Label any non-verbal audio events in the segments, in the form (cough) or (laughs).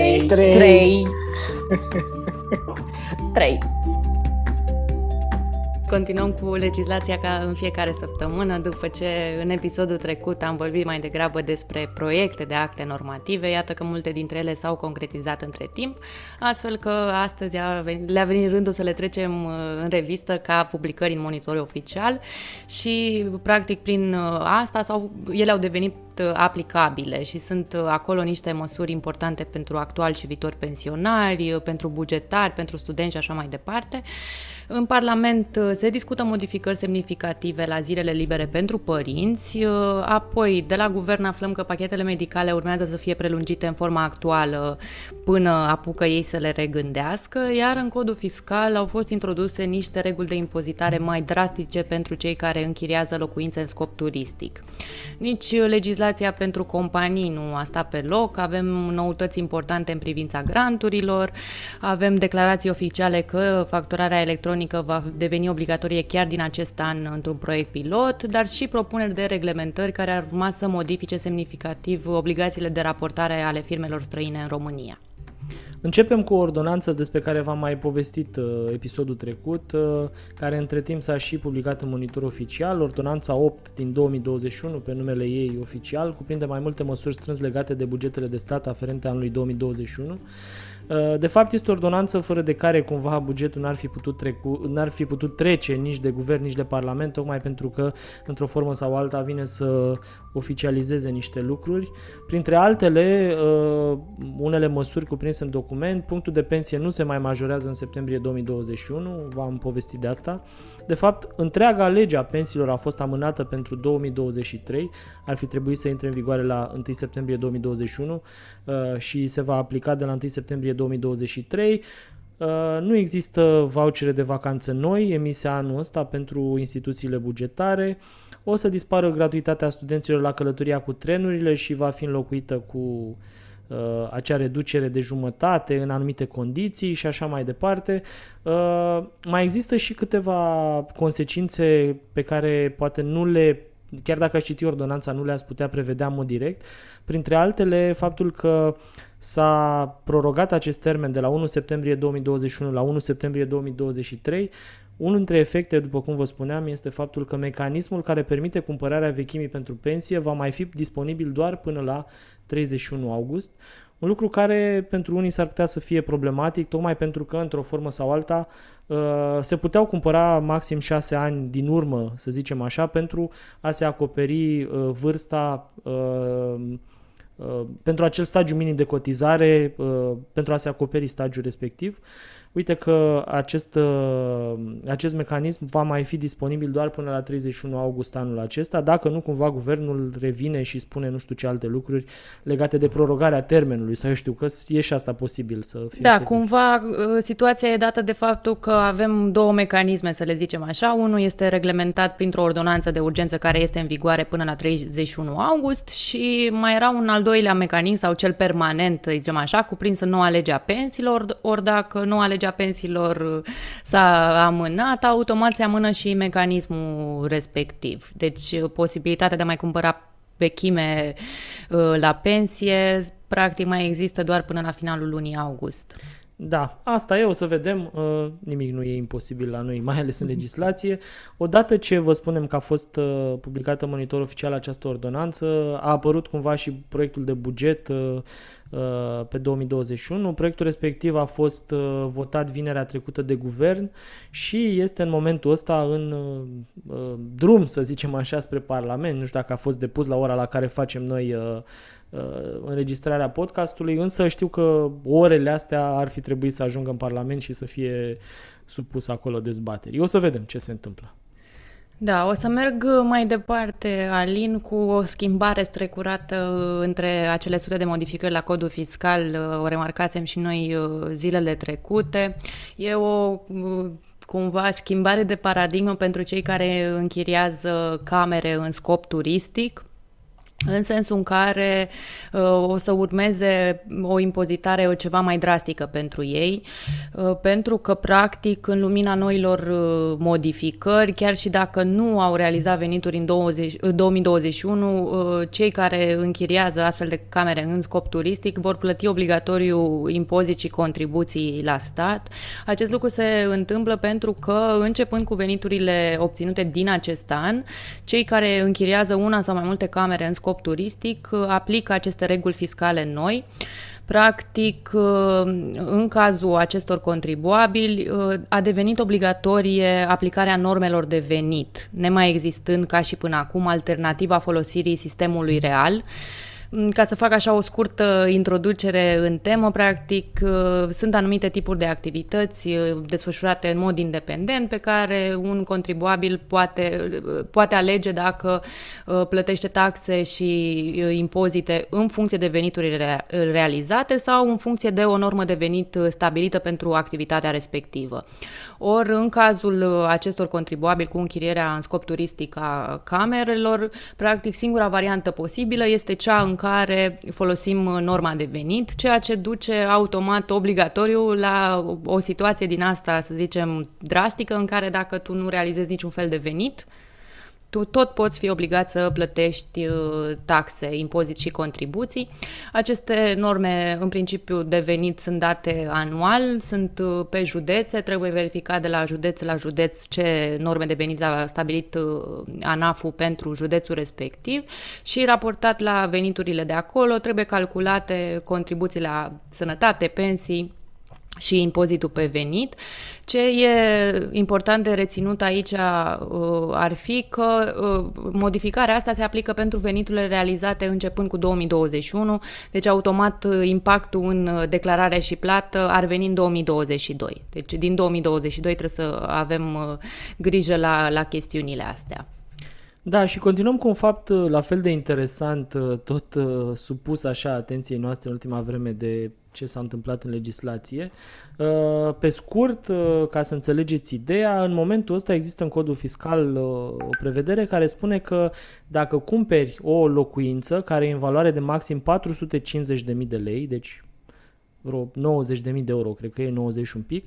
3 3 3 Continuăm cu legislația ca în fiecare săptămână, după ce în episodul trecut am vorbit mai degrabă despre proiecte de acte normative, iată că multe dintre ele s-au concretizat între timp, astfel că astăzi a venit, le-a venit rândul să le trecem uh, în revistă ca publicări în monitor oficial și practic prin uh, asta sau ele au devenit uh, aplicabile și sunt acolo niște măsuri importante pentru actuali și viitori pensionari, pentru bugetari, pentru studenți și așa mai departe. În Parlament uh, se discută modificări semnificative la zilele libere pentru părinți, uh, apoi de la guvern aflăm că pachetele medicale urmează să fie prelungite în forma actuală până apucă ei să le regândească, iar în codul fiscal au fost introduse niște reguli de impozitare mai drastice pentru cei care închiriază locuințe în scop turistic. Nici legislația pentru companii nu a stat pe loc, avem noutăți importante în privința granturilor, avem declarații oficiale că facturarea electronică electronică va deveni obligatorie chiar din acest an într-un proiect pilot, dar și propuneri de reglementări care ar urma să modifice semnificativ obligațiile de raportare ale firmelor străine în România. Începem cu o ordonanță despre care v-am mai povestit uh, episodul trecut, uh, care între timp s-a și publicat în monitor oficial. Ordonanța 8 din 2021, pe numele ei oficial, cuprinde mai multe măsuri strâns legate de bugetele de stat aferente anului 2021 Uh, de fapt, este o ordonanță fără de care cumva bugetul n-ar fi, putut trecu, n-ar fi putut trece nici de guvern, nici de parlament, tocmai pentru că, într-o formă sau alta, vine să oficializeze niște lucruri. Printre altele, uh, unele măsuri cuprinse în document, punctul de pensie nu se mai majorează în septembrie 2021, v-am povestit de asta. De fapt, întreaga lege a pensiilor a fost amânată pentru 2023, ar fi trebuit să intre în vigoare la 1 septembrie 2021 uh, și se va aplica de la 1 septembrie 2023. Uh, nu există vouchere de vacanță noi emise anul ăsta pentru instituțiile bugetare. O să dispară gratuitatea studenților la călătoria cu trenurile și va fi înlocuită cu uh, uh, acea reducere de jumătate în anumite condiții și așa mai departe. Uh, mai există și câteva consecințe pe care poate nu le chiar dacă aș citi ordonanța, nu le-ați putea prevedea în mod direct. Printre altele, faptul că s-a prorogat acest termen de la 1 septembrie 2021 la 1 septembrie 2023 unul dintre efecte, după cum vă spuneam, este faptul că mecanismul care permite cumpărarea vechimii pentru pensie va mai fi disponibil doar până la 31 august, un lucru care pentru unii s-ar putea să fie problematic, tocmai pentru că, într-o formă sau alta, uh, se puteau cumpăra maxim 6 ani din urmă, să zicem așa, pentru a se acoperi uh, vârsta uh, pentru acel stagiu minim de cotizare, pentru a se acoperi stagiul respectiv uite că acest, uh, acest mecanism va mai fi disponibil doar până la 31 august anul acesta, dacă nu cumva guvernul revine și spune nu știu ce alte lucruri legate de prorogarea termenului, sau eu știu că e și asta posibil să fie. Da, cumva uh, situația e dată de faptul că avem două mecanisme, să le zicem așa. Unul este reglementat printr-o ordonanță de urgență care este în vigoare până la 31 august și mai era un al doilea mecanism sau cel permanent, zicem așa, cuprins în noua lege a pensiilor, ori dacă noua lege legea pensiilor uh, s-a amânat, automat se amână și mecanismul respectiv. Deci uh, posibilitatea de a mai cumpăra vechime uh, la pensie practic mai există doar până la finalul lunii august. Da, asta e, o să vedem, uh, nimic nu e imposibil la noi, mai ales în (laughs) legislație. Odată ce vă spunem că a fost uh, publicată în monitor oficial această ordonanță, a apărut cumva și proiectul de buget uh, Uh, pe 2021. Proiectul respectiv a fost uh, votat vinerea trecută de guvern și este în momentul ăsta în uh, drum, să zicem așa, spre Parlament. Nu știu dacă a fost depus la ora la care facem noi înregistrarea podcastului, însă știu că orele astea ar fi trebuit să ajungă în Parlament și să fie supus acolo dezbaterii. O să vedem ce se întâmplă. Da, o să merg mai departe, Alin, cu o schimbare strecurată între acele sute de modificări la codul fiscal, o remarcasem și noi uh, zilele trecute. E o uh, cumva schimbare de paradigmă pentru cei care închiriază camere în scop turistic în sensul în care uh, o să urmeze o impozitare o ceva mai drastică pentru ei, uh, pentru că, practic, în lumina noilor uh, modificări, chiar și dacă nu au realizat venituri în 20, 2021, uh, cei care închiriază astfel de camere în scop turistic vor plăti obligatoriu impozit și contribuții la stat. Acest lucru se întâmplă pentru că, începând cu veniturile obținute din acest an, cei care închiriază una sau mai multe camere în scop scop turistic uh, aplică aceste reguli fiscale noi. Practic, uh, în cazul acestor contribuabili, uh, a devenit obligatorie aplicarea normelor de venit, nemai existând ca și până acum alternativa folosirii sistemului real. Mm, ca să fac așa o scurtă introducere în temă, practic uh, sunt anumite tipuri de activități uh, desfășurate în mod independent pe care un contribuabil poate, uh, poate alege dacă plătește taxe și impozite în funcție de venituri realizate sau în funcție de o normă de venit stabilită pentru activitatea respectivă. Ori în cazul acestor contribuabili cu închirierea în scop turistic a camerelor, practic singura variantă posibilă este cea în care folosim norma de venit, ceea ce duce automat obligatoriu la o situație din asta, să zicem, drastică, în care dacă tu nu realizezi niciun fel de venit, tu tot poți fi obligat să plătești uh, taxe, impozit și contribuții. Aceste norme, în principiu, de venit sunt date anual, sunt uh, pe județe, trebuie verificat de la județ la județ ce norme de venit a stabilit uh, ANAF-ul pentru județul respectiv și raportat la veniturile de acolo, trebuie calculate contribuțiile la sănătate, pensii, și impozitul pe venit. Ce e important de reținut aici uh, ar fi că uh, modificarea asta se aplică pentru veniturile realizate începând cu 2021, deci automat uh, impactul în declarare și plată ar veni în 2022. Deci din 2022 trebuie să avem grijă la, la chestiunile astea. Da, și continuăm cu un fapt la fel de interesant, tot supus așa atenției noastre în ultima vreme de ce s-a întâmplat în legislație. Uh, pe scurt, uh, ca să înțelegeți ideea, în momentul ăsta există în codul fiscal uh, o prevedere care spune că dacă cumperi o locuință care e în valoare de maxim 450.000 de lei, deci vreo 90.000 de euro, cred că e 90 și un pic,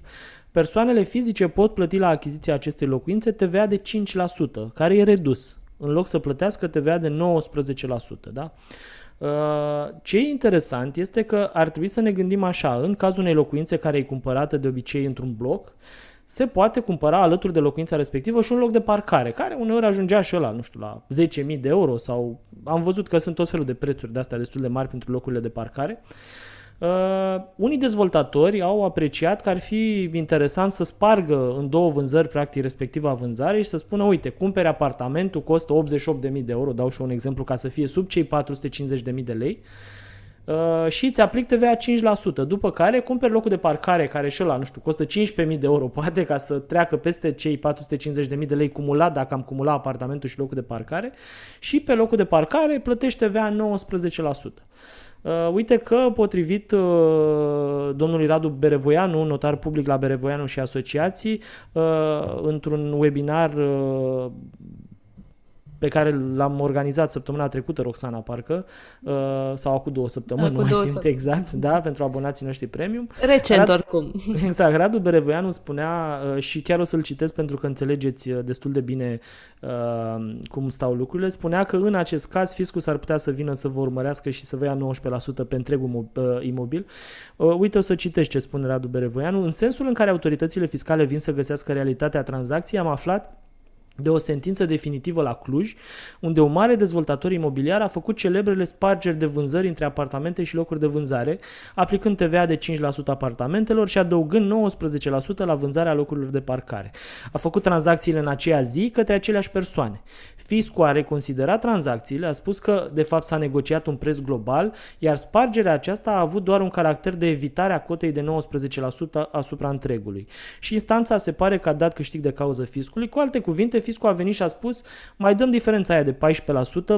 persoanele fizice pot plăti la achiziția acestei locuințe TVA de 5%, care e redus, în loc să plătească TVA de 19%. Da? Uh, ce e interesant este că ar trebui să ne gândim așa, în cazul unei locuințe care e cumpărată de obicei într-un bloc, se poate cumpăra alături de locuința respectivă și un loc de parcare, care uneori ajungea și la, nu știu, la 10.000 de euro sau am văzut că sunt tot felul de prețuri de astea destul de mari pentru locurile de parcare. Uh, Uh, unii dezvoltatori au apreciat că ar fi interesant să spargă în două vânzări, practic, respectiva vânzare și să spună, uite, cumpere apartamentul, costă 88.000 de euro, dau și un exemplu ca să fie sub cei 450.000 de lei, uh, și îți aplic TVA 5%, după care cumperi locul de parcare care și ăla, nu știu, costă 15.000 de euro, (laughs) poate ca să treacă peste cei 450.000 de lei cumulat dacă am cumulat apartamentul și locul de parcare. Și pe locul de parcare plătești TVA 19%. Uh, uite că, potrivit uh, domnului Radu Berevoianu, notar public la Berevoianu și asociații, uh, într-un webinar uh, pe care l-am organizat săptămâna trecută, Roxana, parcă, uh, sau acum două săptămâni, nu mai simt exact, da, pentru abonații noștri premium. Recent, Rad, oricum. (laughs) Exact, Radu Berevoianu spunea, uh, și chiar o să-l citesc pentru că înțelegeți uh, destul de bine uh, cum stau lucrurile, spunea că în acest caz fiscul s-ar putea să vină să vă urmărească și să vă ia 19% pe întregul uh, imobil. Uh, uite, o să citești ce spune Radu Berevoianu. În sensul în care autoritățile fiscale vin să găsească realitatea tranzacției, am aflat de o sentință definitivă la Cluj, unde un mare dezvoltator imobiliar a făcut celebrele spargeri de vânzări între apartamente și locuri de vânzare, aplicând TVA de 5% apartamentelor și adăugând 19% la vânzarea locurilor de parcare. A făcut tranzacțiile în aceea zi către aceleași persoane. Fiscul a reconsiderat tranzacțiile, a spus că de fapt s-a negociat un preț global, iar spargerea aceasta a avut doar un caracter de evitare a cotei de 19% asupra întregului. Și instanța se pare că a dat câștig de cauză fiscului, cu alte cuvinte, fiscul a venit și a spus mai dăm diferența aia de 14%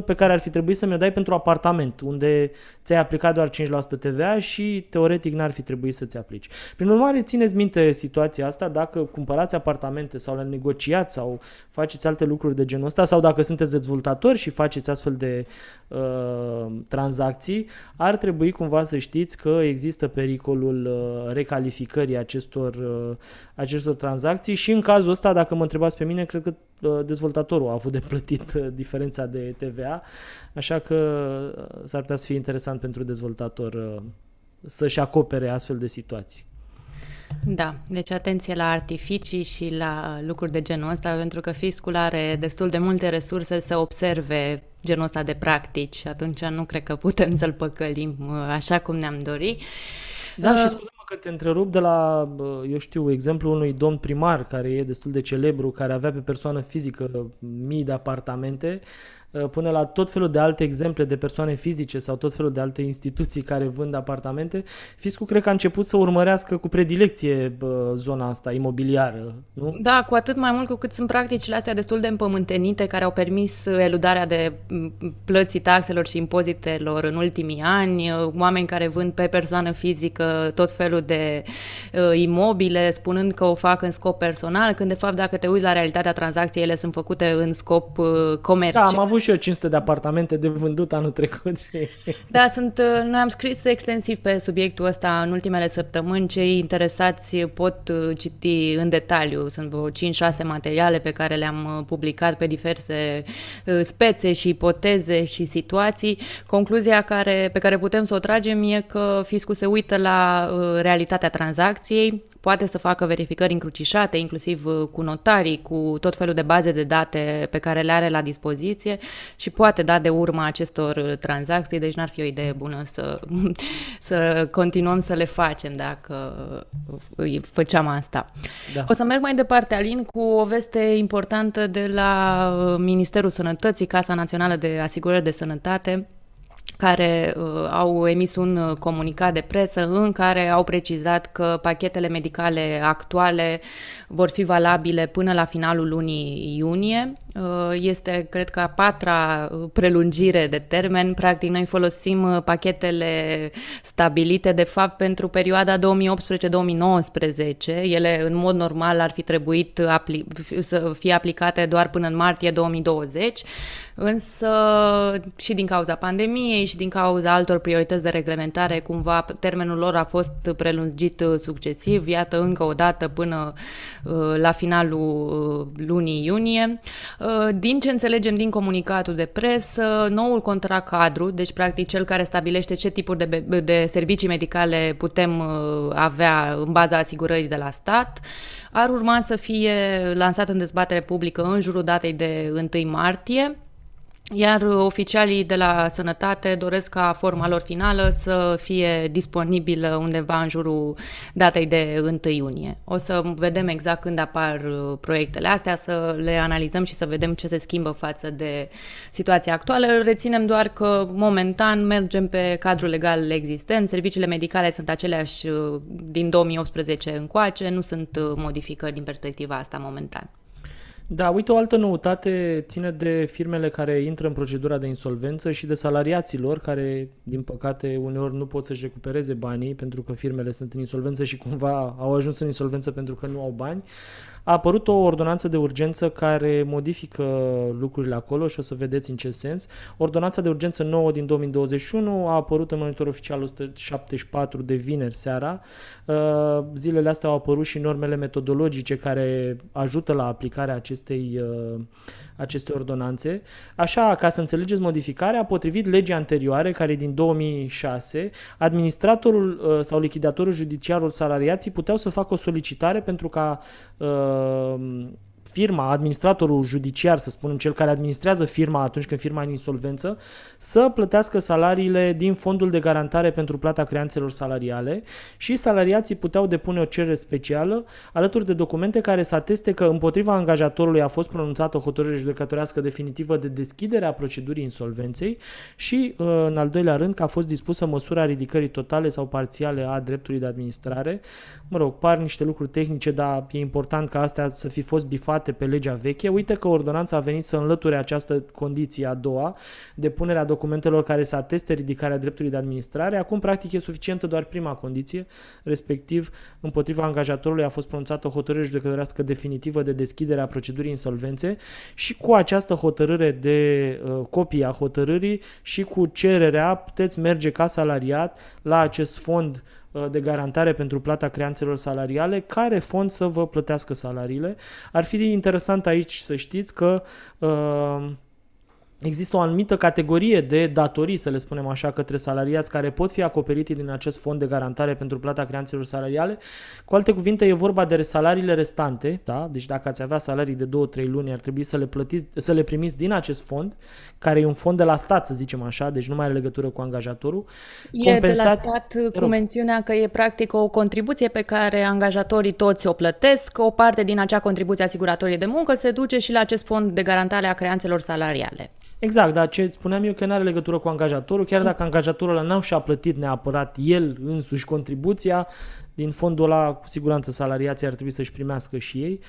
pe care ar fi trebuit să mi-o dai pentru apartament, unde ți-ai aplicat doar 5% TVA și teoretic n-ar fi trebuit să-ți aplici. Prin urmare, țineți minte situația asta dacă cumpărați apartamente sau le negociați sau faceți alte lucruri de genul ăsta sau dacă sunteți dezvoltatori și faceți astfel de uh, tranzacții, ar trebui cumva să știți că există pericolul uh, recalificării acestor, uh, acestor tranzacții și în cazul ăsta, dacă mă întrebați pe mine, cred că uh, dezvoltatorul a avut de plătit uh, diferența de TVA, așa că uh, s-ar putea să fie interesant pentru dezvoltator uh, să-și acopere astfel de situații. Da, deci atenție la artificii și la lucruri de genul ăsta, pentru că fiscul are destul de multe resurse să observe genul ăsta de practici și atunci nu cred că putem să-l păcălim uh, așa cum ne-am dori. Da, uh, și scuze-mă că te întrerup de la, eu știu, exemplu unui domn primar care e destul de celebru, care avea pe persoană fizică mii de apartamente, Uh, până la tot felul de alte exemple de persoane fizice sau tot felul de alte instituții care vând apartamente, fiscul cred că a început să urmărească cu predilecție zona asta imobiliară, nu? Da, cu atât mai mult cu cât sunt practicile astea destul de împământenite care au permis eludarea de plății taxelor și impozitelor în ultimii ani, uh, oameni care vând pe persoană fizică tot felul de uh, imobile, spunând că o fac în scop personal, când de fapt dacă te uiți la realitatea tranzacției, ele sunt făcute în scop uh, comercial. Da, am avut și eu 500 de apartamente de vândut anul trecut. Și... (laughs) Da, sunt, uh, noi am scris extensiv pe subiectul ăsta în ultimele săptămâni. Cei interesați pot uh, citi în detaliu. Sunt vreo 5-6 materiale pe care le-am uh, publicat pe diverse spețe și ipoteze și situații. Concluzia care, pe care putem să o tragem e că fiscul se uită la realitatea tranzacției, poate să facă verificări încrucișate, inclusiv uh, cu notarii, cu tot felul de baze de date pe care le are la dispoziție și poate da de urma acestor uh, tranzacții, deci n-ar fi o idee bună să, (laughs) să continuăm să le facem dacă uh, făceam asta. Da. O să merg mai departe, Alin, cu o veste importantă de la Ministerul Sănătății, Casa Națională de Asigurări de Sănătate, care uh, au emis un uh, comunicat de presă în care au precizat că pachetele medicale actuale vor fi valabile până la finalul lunii iunie. Uh, este, cred că, a patra uh, prelungire de termen. Practic, noi folosim uh, pachetele stabilite, de fapt, pentru perioada 2018-2019. Ele, în mod normal, ar fi trebuit apli- să fie aplicate doar până în martie 2020, însă și din cauza pandemiei și din cauza altor priorități de reglementare, cumva termenul lor a fost prelungit succesiv, iată încă o dată până la finalul lunii iunie. Uh, din ce înțelegem din comunicatul de presă, noul contract cadru, deci practic cel care stabilește ce tipuri de, de servicii medicale putem uh, avea în baza asigurării de la stat, ar urma să fie lansat în dezbatere publică în jurul datei de 1 martie iar oficialii de la sănătate doresc ca forma lor finală să fie disponibilă undeva în jurul datei de 1 iunie. O să vedem exact când apar uh, proiectele astea, să le analizăm și să vedem ce se schimbă față de situația actuală. Reținem doar că momentan mergem pe cadrul legal existent, serviciile medicale sunt aceleași uh, din 2018 încoace, nu sunt uh, modificări din perspectiva asta momentan. Da, uite, o altă noutate ține de firmele care intră în procedura de insolvență și de salariaților care, din păcate, uneori nu pot să-și recupereze banii pentru că firmele sunt în insolvență și cumva au ajuns în insolvență pentru că nu au bani a apărut o ordonanță de urgență care modifică lucrurile acolo și o să vedeți în ce sens. Ordonanța de urgență nouă din 2021 a apărut în monitor oficial 174 de vineri seara. Uh, zilele astea au apărut și normele metodologice care ajută la aplicarea acestei uh, aceste ordonanțe. Așa, ca să înțelegeți modificarea, potrivit legii anterioare, care e din 2006, administratorul uh, sau lichidatorul judiciarul salariații puteau să facă o solicitare pentru ca uh, firma, administratorul judiciar, să spunem, cel care administrează firma atunci când firma e în insolvență, să plătească salariile din fondul de garantare pentru plata creanțelor salariale și salariații puteau depune o cerere specială alături de documente care să ateste că împotriva angajatorului a fost pronunțată o hotărâre judecătorească definitivă de deschidere a procedurii insolvenței și, uh, în al doilea rând, că a fost dispusă măsura ridicării totale sau parțiale a dreptului de administrare. Mă rog, par niște lucruri tehnice, dar e important ca astea să fi fost bifate bazate pe legea veche. Uite că ordonanța a venit să înlăture această condiție a doua, depunerea documentelor care să ateste ridicarea dreptului de administrare. Acum, practic, e suficientă doar prima condiție, respectiv, împotriva angajatorului a fost pronunțată o hotărâre judecătorească definitivă de deschidere a procedurii insolvențe și cu această hotărâre de uh, copie a hotărârii și cu cererea puteți merge ca salariat la acest fond uh, de garantare pentru plata creanțelor salariale, care fond să vă plătească salariile. Ar fi interesant aici să știți că uh, Există o anumită categorie de datorii, să le spunem așa, către salariați care pot fi acoperite din acest fond de garantare pentru plata creanțelor salariale. Cu alte cuvinte, e vorba de salariile restante, da? deci dacă ați avea salarii de 2-3 luni, ar trebui să le, plătiți, să le primiți din acest fond, care e un fond de la stat, să zicem așa, deci nu mai are legătură cu angajatorul. E Compensați... de la stat cu mențiunea că e practic o contribuție pe care angajatorii toți o plătesc, o parte din acea contribuție asiguratorie de muncă se duce și la acest fond de garantare a creanțelor salariale. Exact, dar ce spuneam eu că nu are legătură cu angajatorul, chiar dacă angajatorul ăla n-au și-a plătit neapărat el însuși contribuția, din fondul ăla, cu siguranță, salariații ar trebui să-și primească și ei.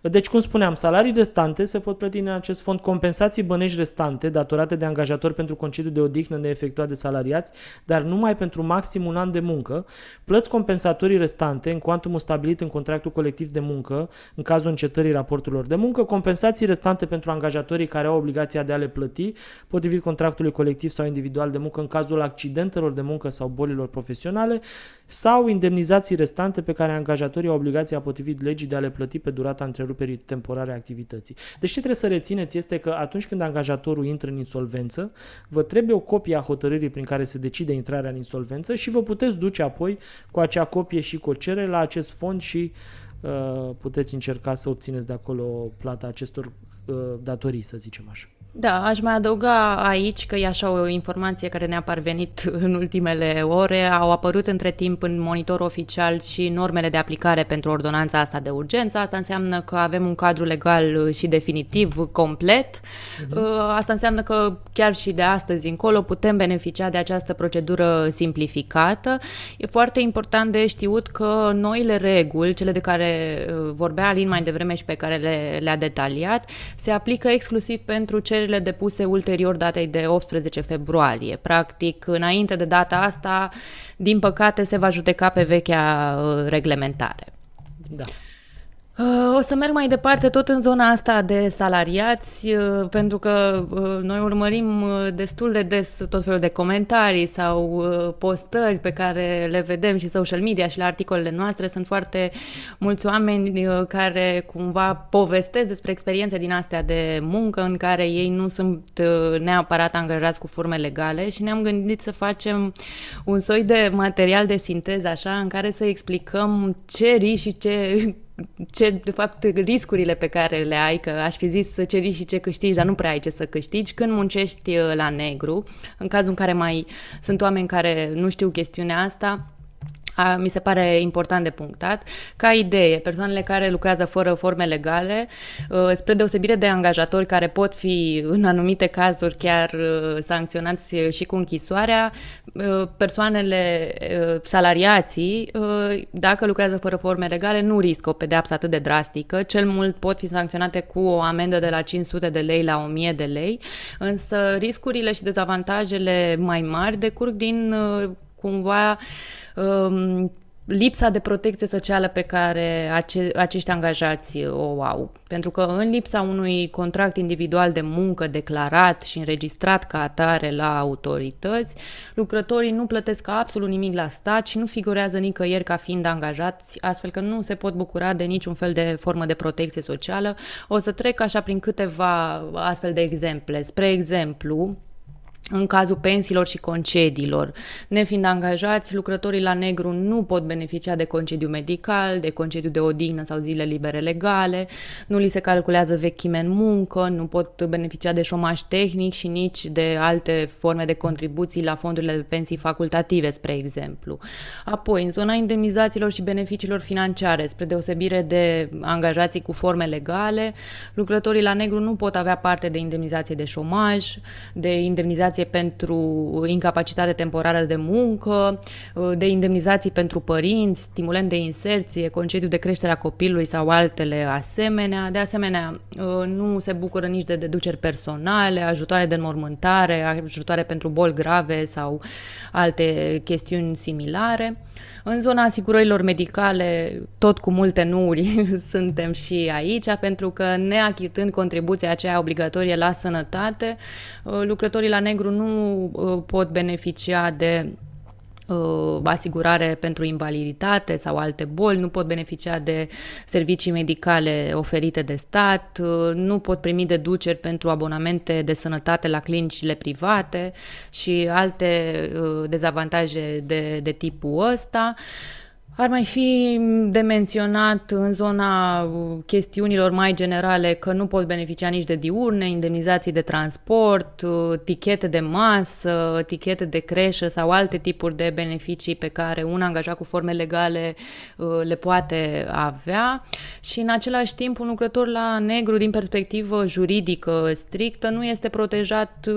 Deci, cum spuneam, salarii restante se pot plăti în acest fond. Compensații bănești restante datorate de angajatori pentru concediu de odihnă neefectuat de salariați, dar numai pentru maxim un an de muncă, plăți compensatorii restante în cuantumul stabilit în contractul colectiv de muncă, în cazul încetării raporturilor de muncă, compensații restante pentru angajatorii care au obligația de a le plăti, potrivit contractului colectiv sau individual de muncă în cazul accidentelor de muncă sau bolilor profesionale, sau indemnizații restante pe care angajatorii au obligația potrivit legii de a le plăti pe durata întreruperii temporare a activității. Deci ce trebuie să rețineți este că atunci când angajatorul intră în insolvență, vă trebuie o copie a hotărârii prin care se decide intrarea în insolvență și vă puteți duce apoi cu acea copie și cu o cerere la acest fond și uh, puteți încerca să obțineți de acolo plata acestor uh, datorii, să zicem așa. Da, aș mai adăuga aici că e așa o informație care ne-a parvenit în ultimele ore. Au apărut între timp în monitor oficial și normele de aplicare pentru ordonanța asta de urgență. Asta înseamnă că avem un cadru legal și definitiv complet. Uh-huh. Asta înseamnă că chiar și de astăzi încolo putem beneficia de această procedură simplificată. E foarte important de știut că noile reguli, cele de care uh, vorbea Alin mai devreme și pe care le, le-a detaliat, se aplică exclusiv pentru cele cererile depuse ulterior datei de 18 februarie. Practic, înainte de data asta, din păcate, se va judeca pe vechea uh, reglementare. Da. Uh, o să merg mai departe tot în zona asta de salariați, uh, pentru că uh, noi urmărim destul de des tot felul de comentarii sau postări pe care le vedem și social media și la articolele noastre. Sunt foarte mulți oameni care cumva povestesc despre experiențe din astea de muncă în care ei nu sunt neapărat angajați cu forme legale și ne-am gândit să facem un soi de material de sinteză așa în care să explicăm ce ri și ce ce, de fapt, riscurile pe care le ai, că aș fi zis să ceri și ce câștigi, dar nu prea ai ce să câștigi, când muncești uh, la negru, în cazul în care mai sunt oameni care nu știu chestiunea asta, a, mi se pare important de punctat. Ca idee, persoanele care lucrează fără forme legale, uh, spre deosebire de angajatori care pot fi în anumite cazuri chiar uh, sancționați și cu închisoarea, uh, persoanele salariații, dacă lucrează fără forme legale, nu riscă o pedeapsă atât de drastică, cel mult pot fi sancționate cu o amendă de la 500 de lei la 1000 de lei, însă riscurile și dezavantajele mai mari decurg din cumva um, lipsa de protecție socială pe care ace- acești angajați o au. Pentru că în lipsa unui contract individual de muncă declarat și înregistrat ca atare la autorități, lucrătorii nu plătesc absolut nimic la stat și nu figurează nicăieri ca fiind angajați, astfel că nu se pot bucura de niciun fel de formă de protecție socială. O să trec așa prin câteva astfel de exemple. Spre exemplu, în cazul pensiilor și concediilor. Nefiind angajați, lucrătorii la negru nu pot beneficia de concediu medical, de concediu de odihnă sau zile libere legale, nu li se calculează vechime în muncă, nu pot beneficia de șomaj tehnic și nici de alte forme de contribuții la fondurile de pensii facultative, spre exemplu. Apoi, în zona indemnizațiilor și beneficiilor financiare, spre deosebire de angajații cu forme legale, lucrătorii la negru nu pot avea parte de indemnizație de șomaj, de indemnizație indemnizație pentru incapacitate temporară de muncă, de indemnizații pentru părinți, stimulent de inserție, concediu de creștere a copilului sau altele asemenea. De asemenea, nu se bucură nici de deduceri personale, ajutoare de înmormântare, ajutoare pentru boli grave sau alte chestiuni similare. În zona asigurărilor medicale, tot cu multe nuuri, (laughs) suntem și aici, pentru că neachitând contribuția aceea obligatorie la sănătate, lucrătorii la negru nu uh, pot beneficia de uh, asigurare pentru invaliditate sau alte boli, nu pot beneficia de servicii medicale oferite de stat, uh, nu pot primi deduceri pentru abonamente de sănătate la clinicile private și alte uh, dezavantaje de, de tipul ăsta. Uh, ar mai fi de menționat în zona uh, chestiunilor mai generale că nu pot beneficia nici de diurne, indemnizații de transport, uh, tichete de masă, tichete de creșă sau alte tipuri de beneficii pe care un angajat cu forme legale uh, le poate avea. Și în același timp un lucrător la negru din perspectivă juridică strictă nu este protejat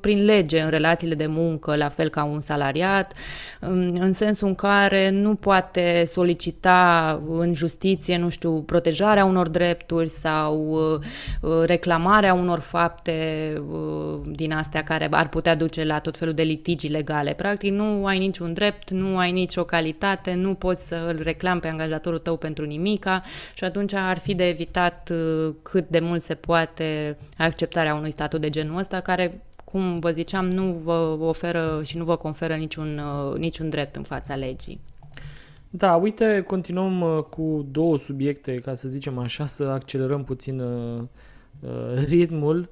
prin lege în relațiile de muncă, la fel ca un salariat, în sensul în care nu poate poate solicita în justiție, nu știu, protejarea unor drepturi sau uh, uh, reclamarea unor fapte uh, din astea care ar putea duce la tot felul de litigi legale. Practic nu ai niciun drept, nu ai nicio calitate, nu poți să îl reclami pe angajatorul tău pentru nimica și atunci ar fi de evitat cât de mult se poate acceptarea unui statut de genul ăsta care cum vă ziceam, nu vă oferă și nu vă conferă niciun, niciun drept în fața legii. Da, uite, continuăm uh, cu două subiecte, ca să zicem așa, să accelerăm puțin uh, uh, ritmul.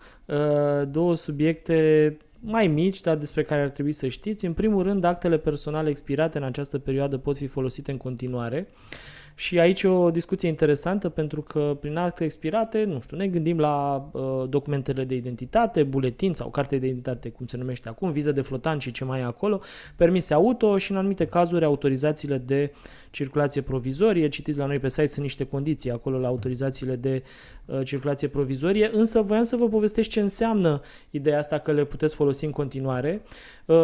Două subiecte mai mici, dar despre care ar trebui să știți. În primul rând, actele personale expirate în această perioadă pot fi folosite în continuare. Și aici e o discuție interesantă pentru că prin acte expirate, nu știu, ne gândim la uh, documentele de identitate, buletin sau carte de identitate, cum se numește acum, viză de flotant și ce mai e acolo, permise auto și în anumite cazuri autorizațiile de circulație provizorie. Citiți la noi pe site, sunt niște condiții acolo la autorizațiile de uh, circulație provizorie, însă voiam să vă povestesc ce înseamnă ideea asta că le puteți folosi în continuare. Uh,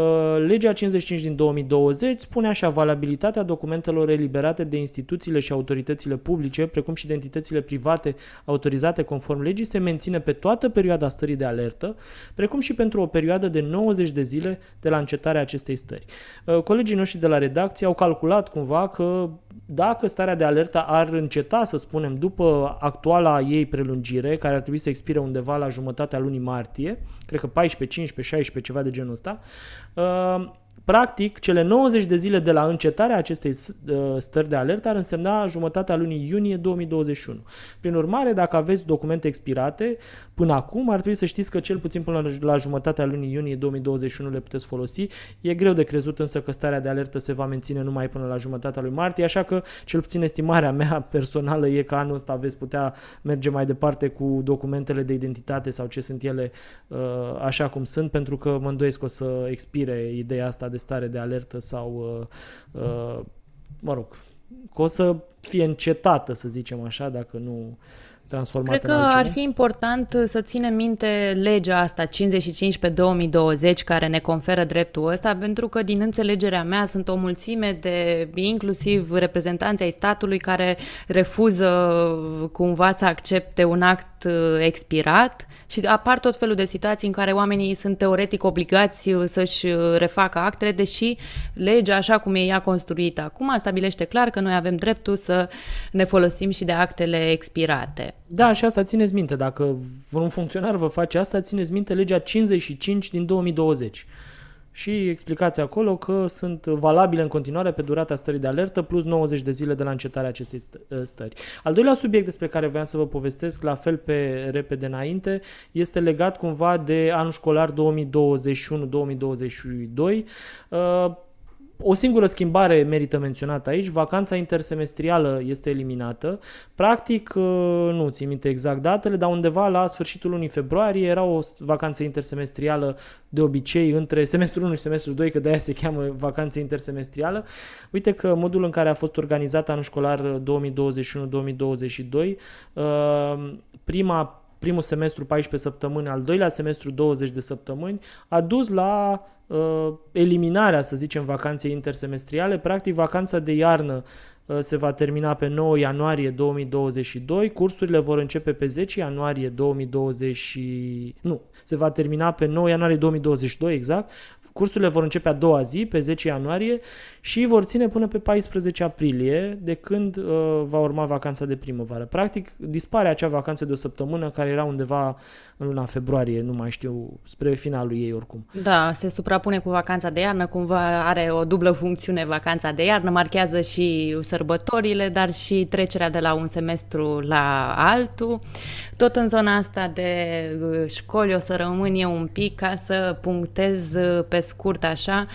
legea 55 din 2020 spune așa, valabilitatea documentelor eliberate de instituțiile și autoritățile publice, precum și de entitățile private autorizate conform legii, se menține pe toată perioada stării de alertă, precum și pentru o perioadă de 90 de zile de la încetarea acestei stări. Uh, colegii noștri de la redacție au calculat cumva că dacă starea de alertă ar înceta, să spunem, după actuala ei prelungire, care ar trebui să expire undeva la jumătatea lunii martie, cred că 14, 15, 16, ceva de genul ăsta, uh, Practic, cele 90 de zile de la încetarea acestei uh, stări de alertă ar însemna jumătatea lunii iunie 2021. Prin urmare, dacă aveți documente expirate, până acum ar trebui să știți că cel puțin până la jumătatea lunii iunie 2021 le puteți folosi. E greu de crezut însă că starea de alertă se va menține numai până la jumătatea lui martie, așa că cel puțin estimarea mea (laughs) personală e că anul ăsta veți putea merge mai departe cu documentele de identitate sau ce sunt ele uh, așa cum sunt, pentru că mă îndoiesc că o să expire ideea asta de stare de alertă sau, uh, uh, mă rog, că o să fie încetată, să zicem așa, dacă nu transformată Cred că ar fi important să ținem minte legea asta 55 pe 2020 care ne conferă dreptul ăsta pentru că din înțelegerea mea sunt o mulțime de inclusiv reprezentanții ai statului care refuză cumva să accepte un act uh, expirat și apar tot felul de situații în care oamenii sunt teoretic obligați uh, să-și uh, refacă actele, deși legea, așa cum e ea construită acum, stabilește clar că noi avem dreptul să ne folosim și de actele expirate. Da, și asta țineți minte. Dacă vreun funcționar vă face asta, țineți minte legea 55 din 2020 și explicați acolo că sunt valabile în continuare pe durata stării de alertă plus 90 de zile de la încetarea acestei ă, stări. Al doilea subiect despre care vreau să vă povestesc, la fel pe repede înainte, este legat cumva de anul școlar 2021-2022. O singură schimbare merită menționată aici, vacanța intersemestrială este eliminată. Practic, uh, nu țin minte exact datele, dar undeva la sfârșitul lunii februarie era o vacanță intersemestrială de obicei între semestrul 1 și semestrul 2, că de-aia se cheamă vacanță intersemestrială. Uite că modul în care a fost organizat anul școlar 2021-2022, uh, prima primul semestru 14 săptămâni, al doilea semestru 20 de săptămâni, a dus la uh, eliminarea, să zicem, vacanței intersemestriale. Practic, vacanța de iarnă uh, se va termina pe 9 ianuarie 2022, cursurile vor începe pe 10 ianuarie 2020 nu, se va termina pe 9 ianuarie 2022 exact, Cursurile vor începe a doua zi, pe 10 ianuarie, și vor ține până pe 14 aprilie, de când uh, va urma vacanța de primăvară. Practic, dispare acea vacanță de o săptămână care era undeva în luna februarie, nu mai știu, spre finalul ei oricum. Da, se suprapune cu vacanța de iarnă, cumva are o dublă funcțiune vacanța de iarnă, marchează și sărbătorile, dar și trecerea de la un semestru la altul. Tot în zona asta de uh, școli o să rămân eu un pic ca să punctez uh, pe scurt așa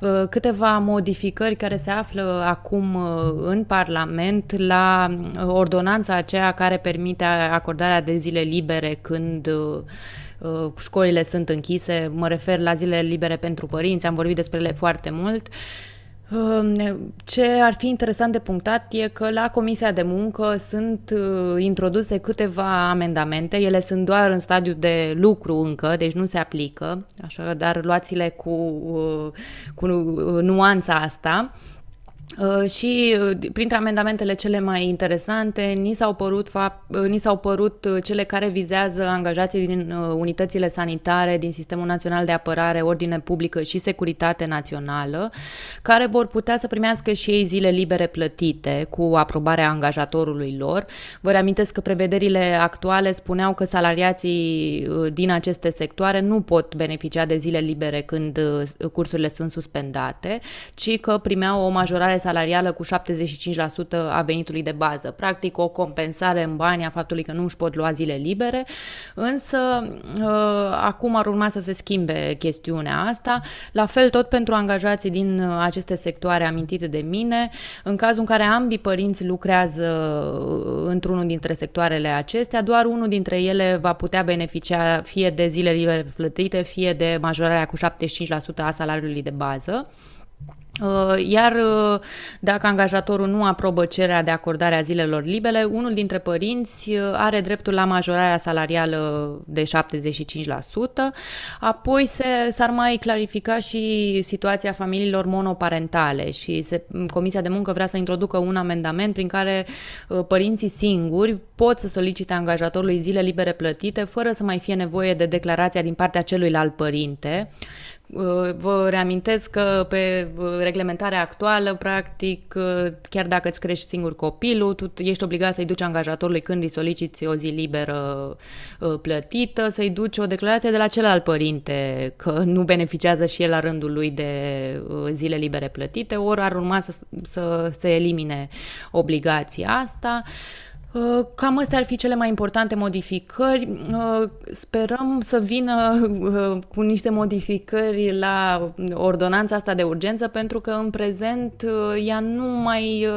uh, câteva modificări care se află acum în Parlament la ordonanța aceea care permite acordarea de zile libere când Uh, școlile sunt închise, mă refer la zilele libere pentru părinți, am vorbit despre ele foarte mult. Uh, ce ar fi interesant de punctat e că la Comisia de Muncă sunt uh, introduse câteva amendamente, ele sunt doar în stadiu de lucru încă, deci nu se aplică, așa, dar luați-le cu, cu nuanța asta. Uh, și uh, printre amendamentele cele mai interesante ni s-au părut, fapt, uh, ni s-au părut cele care vizează angajații din unitățile sanitare din Sistemul Național de Apărare, Ordine Publică și Securitate Națională, care vor putea să primească și ei zile libere plătite cu aprobarea angajatorului lor. Vă reamintesc că prevederile actuale spuneau că salariații din aceste sectoare nu pot beneficia de zile libere când cursurile sunt suspendate, ci că primeau o majorare salarială cu 75% a venitului de bază. Practic o compensare în bani a faptului că nu își pot lua zile libere, însă uh, acum ar urma să se schimbe chestiunea asta. La fel tot pentru angajații din uh, aceste sectoare amintite de mine, în cazul în care ambii părinți lucrează uh, într-unul dintre sectoarele acestea, doar unul dintre ele va putea beneficia fie de zile libere plătite, fie de majorarea cu 75% a salariului de bază. Uh, iar uh, dacă angajatorul nu aprobă cererea de acordare a zilelor libere, unul dintre părinți uh, are dreptul la majorarea salarială de 75%. Apoi se, s-ar mai clarifica și situația familiilor monoparentale și se, Comisia de Muncă vrea să introducă un amendament prin care părinții singuri pot să solicite angajatorului zile libere plătite fără să mai fie nevoie de declarația din partea celuilalt părinte Uh, vă reamintesc că pe uh, reglementarea actuală, practic, uh, chiar dacă îți crești singur copilul, tu ești obligat să-i duci angajatorului când îi soliciți o zi liberă plătită, să-i duci o declarație de la celălalt părinte că nu beneficiază și el la rândul lui de zile libere plătite, ori ar urma să, să se elimine obligația asta. Uh, cam astea ar fi cele mai importante modificări. Uh, sperăm să vină uh, cu niște modificări la ordonanța asta de urgență, pentru că în prezent ea nu mai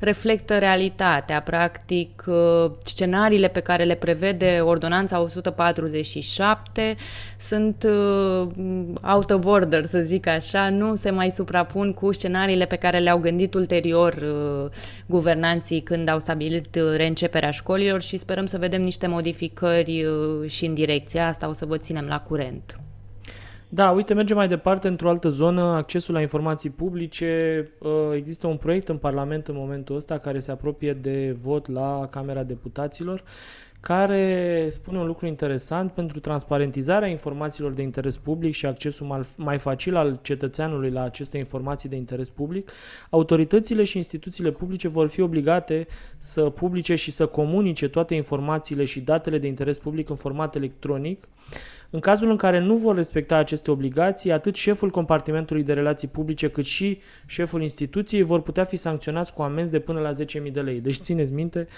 reflectă realitatea. Practic, scenariile pe care le prevede ordonanța 147 sunt out of order, să zic așa, nu se mai suprapun cu scenariile pe care le-au gândit ulterior guvernanții când au stabilit reînceperea școlilor și sperăm să vedem niște modificări uh, și în direcția asta, o să vă ținem la curent. Da, uite, mergem mai departe într-o altă zonă, accesul la informații publice. Uh, există un proiect în Parlament în momentul ăsta care se apropie de vot la Camera Deputaților care spune un lucru interesant pentru transparentizarea informațiilor de interes public și accesul mai facil al cetățeanului la aceste informații de interes public, autoritățile și instituțiile publice vor fi obligate să publice și să comunice toate informațiile și datele de interes public în format electronic. În cazul în care nu vor respecta aceste obligații, atât șeful compartimentului de relații publice cât și șeful instituției vor putea fi sancționați cu amenzi de până la 10.000 de lei. Deci țineți minte,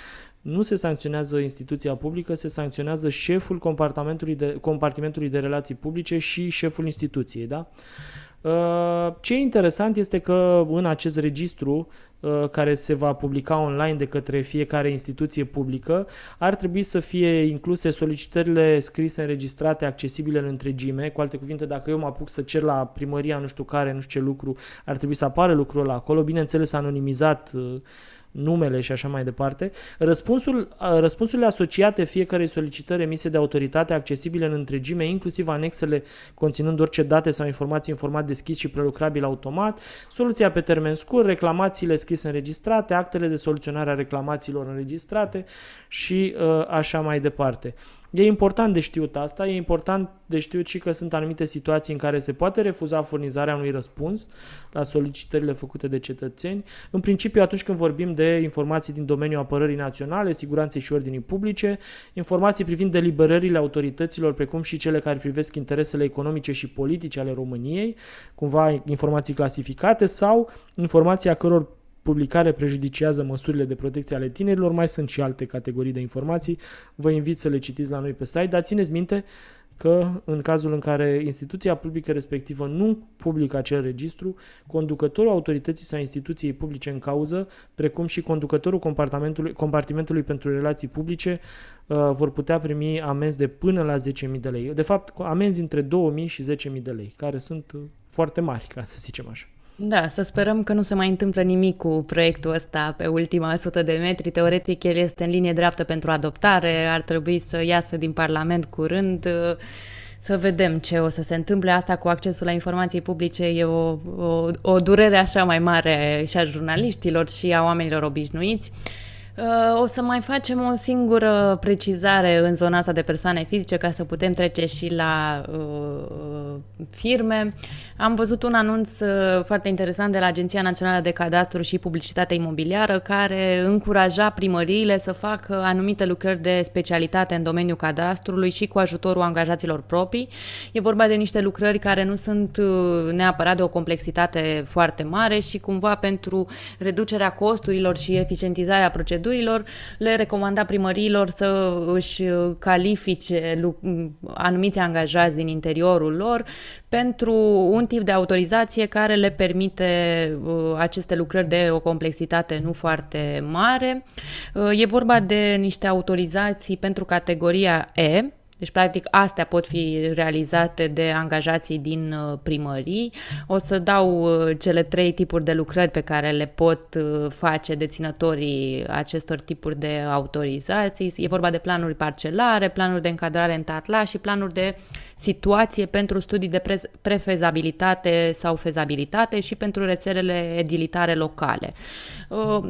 nu se sancționează instituția publică, se sancționează șeful compartimentului de, compartimentului de relații publice și șeful instituției. Da? Uh, ce e interesant este că în acest registru uh, care se va publica online de către fiecare instituție publică, ar trebui să fie incluse solicitările scrise, înregistrate, accesibile în întregime. Cu alte cuvinte, dacă eu mă apuc să cer la primăria nu știu care, nu știu ce lucru, ar trebui să apară lucrul ăla acolo, bineînțeles anonimizat uh, numele și așa mai departe. Răspunsul, răspunsurile asociate fiecarei solicitări emise de autoritate accesibile în întregime, inclusiv anexele conținând orice date sau informații în format deschis și prelucrabil automat, soluția pe termen scurt, reclamațiile scrise înregistrate, actele de soluționare a reclamațiilor înregistrate și uh, așa mai departe. E important de știut asta, e important de știut și că sunt anumite situații în care se poate refuza furnizarea unui răspuns la solicitările făcute de cetățeni. În principiu, atunci când vorbim de informații din domeniul apărării naționale, siguranței și ordinii publice, informații privind deliberările autorităților, precum și cele care privesc interesele economice și politice ale României, cumva informații clasificate sau informații a căror publicare prejudiciază măsurile de protecție ale tinerilor, mai sunt și alte categorii de informații. Vă invit să le citiți la noi pe site, dar țineți minte că în cazul în care instituția publică respectivă nu publică acel registru, conducătorul autorității sau instituției publice în cauză, precum și conducătorul compartimentului, compartimentului pentru relații publice, uh, vor putea primi amenzi de până la 10.000 de lei. De fapt, amenzi între 2.000 și 10.000 de lei, care sunt uh, foarte mari, ca să zicem așa. Da, să sperăm că nu se mai întâmplă nimic cu proiectul ăsta pe ultima sută de metri. Teoretic, el este în linie dreaptă pentru adoptare, ar trebui să iasă din Parlament curând. Să vedem ce o să se întâmple. Asta cu accesul la informații publice e o, o, o durere așa mai mare și a jurnaliștilor și a oamenilor obișnuiți. Uh, o să mai facem o singură precizare în zona asta de persoane fizice ca să putem trece și la uh, firme. Am văzut un anunț uh, foarte interesant de la Agenția Națională de Cadastru și Publicitate Imobiliară care încuraja primăriile să facă anumite lucrări de specialitate în domeniul cadastrului și cu ajutorul angajaților proprii. E vorba de niște lucrări care nu sunt uh, neapărat de o complexitate foarte mare și cumva pentru reducerea costurilor și eficientizarea procedurii procedurilor, le recomanda primăriilor să își califice anumiți angajați din interiorul lor pentru un tip de autorizație care le permite uh, aceste lucrări de o complexitate nu foarte mare. Uh, e vorba de niște autorizații pentru categoria E, deci, practic, astea pot fi realizate de angajații din uh, primării. O să dau uh, cele trei tipuri de lucrări pe care le pot uh, face deținătorii acestor tipuri de autorizații. E vorba de planuri parcelare, planuri de încadrare în tatla și planuri de situație pentru studii de pre- prefezabilitate sau fezabilitate și pentru rețelele edilitare locale.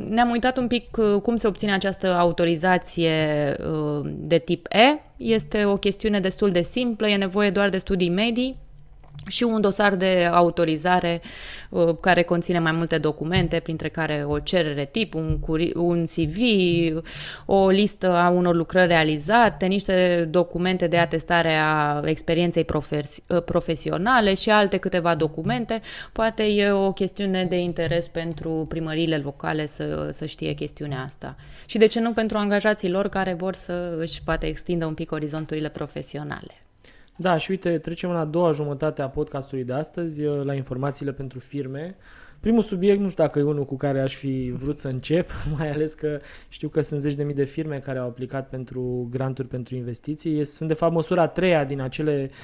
Ne-am uitat un pic cum se obține această autorizație de tip E, este o chestiune destul de simplă, e nevoie doar de studii medii și un dosar de autorizare uh, care conține mai multe documente, printre care o cerere tip, un, curi- un CV, o listă a unor lucrări realizate, niște documente de atestare a experienței profes- uh, profesionale și alte câteva documente. Poate e o chestiune de interes pentru primăriile locale să, să știe chestiunea asta. Și de ce nu pentru angajații lor care vor să își poate extindă un pic orizonturile profesionale. Da, și uite, trecem în a doua jumătate a podcastului de astăzi, uh, la informațiile pentru firme. Primul subiect, nu știu dacă e unul cu care aș fi vrut să încep, (laughs) mai ales că știu că sunt zeci de mii de firme care au aplicat pentru granturi pentru investiții. Sunt de fapt măsura a treia din acele Uh,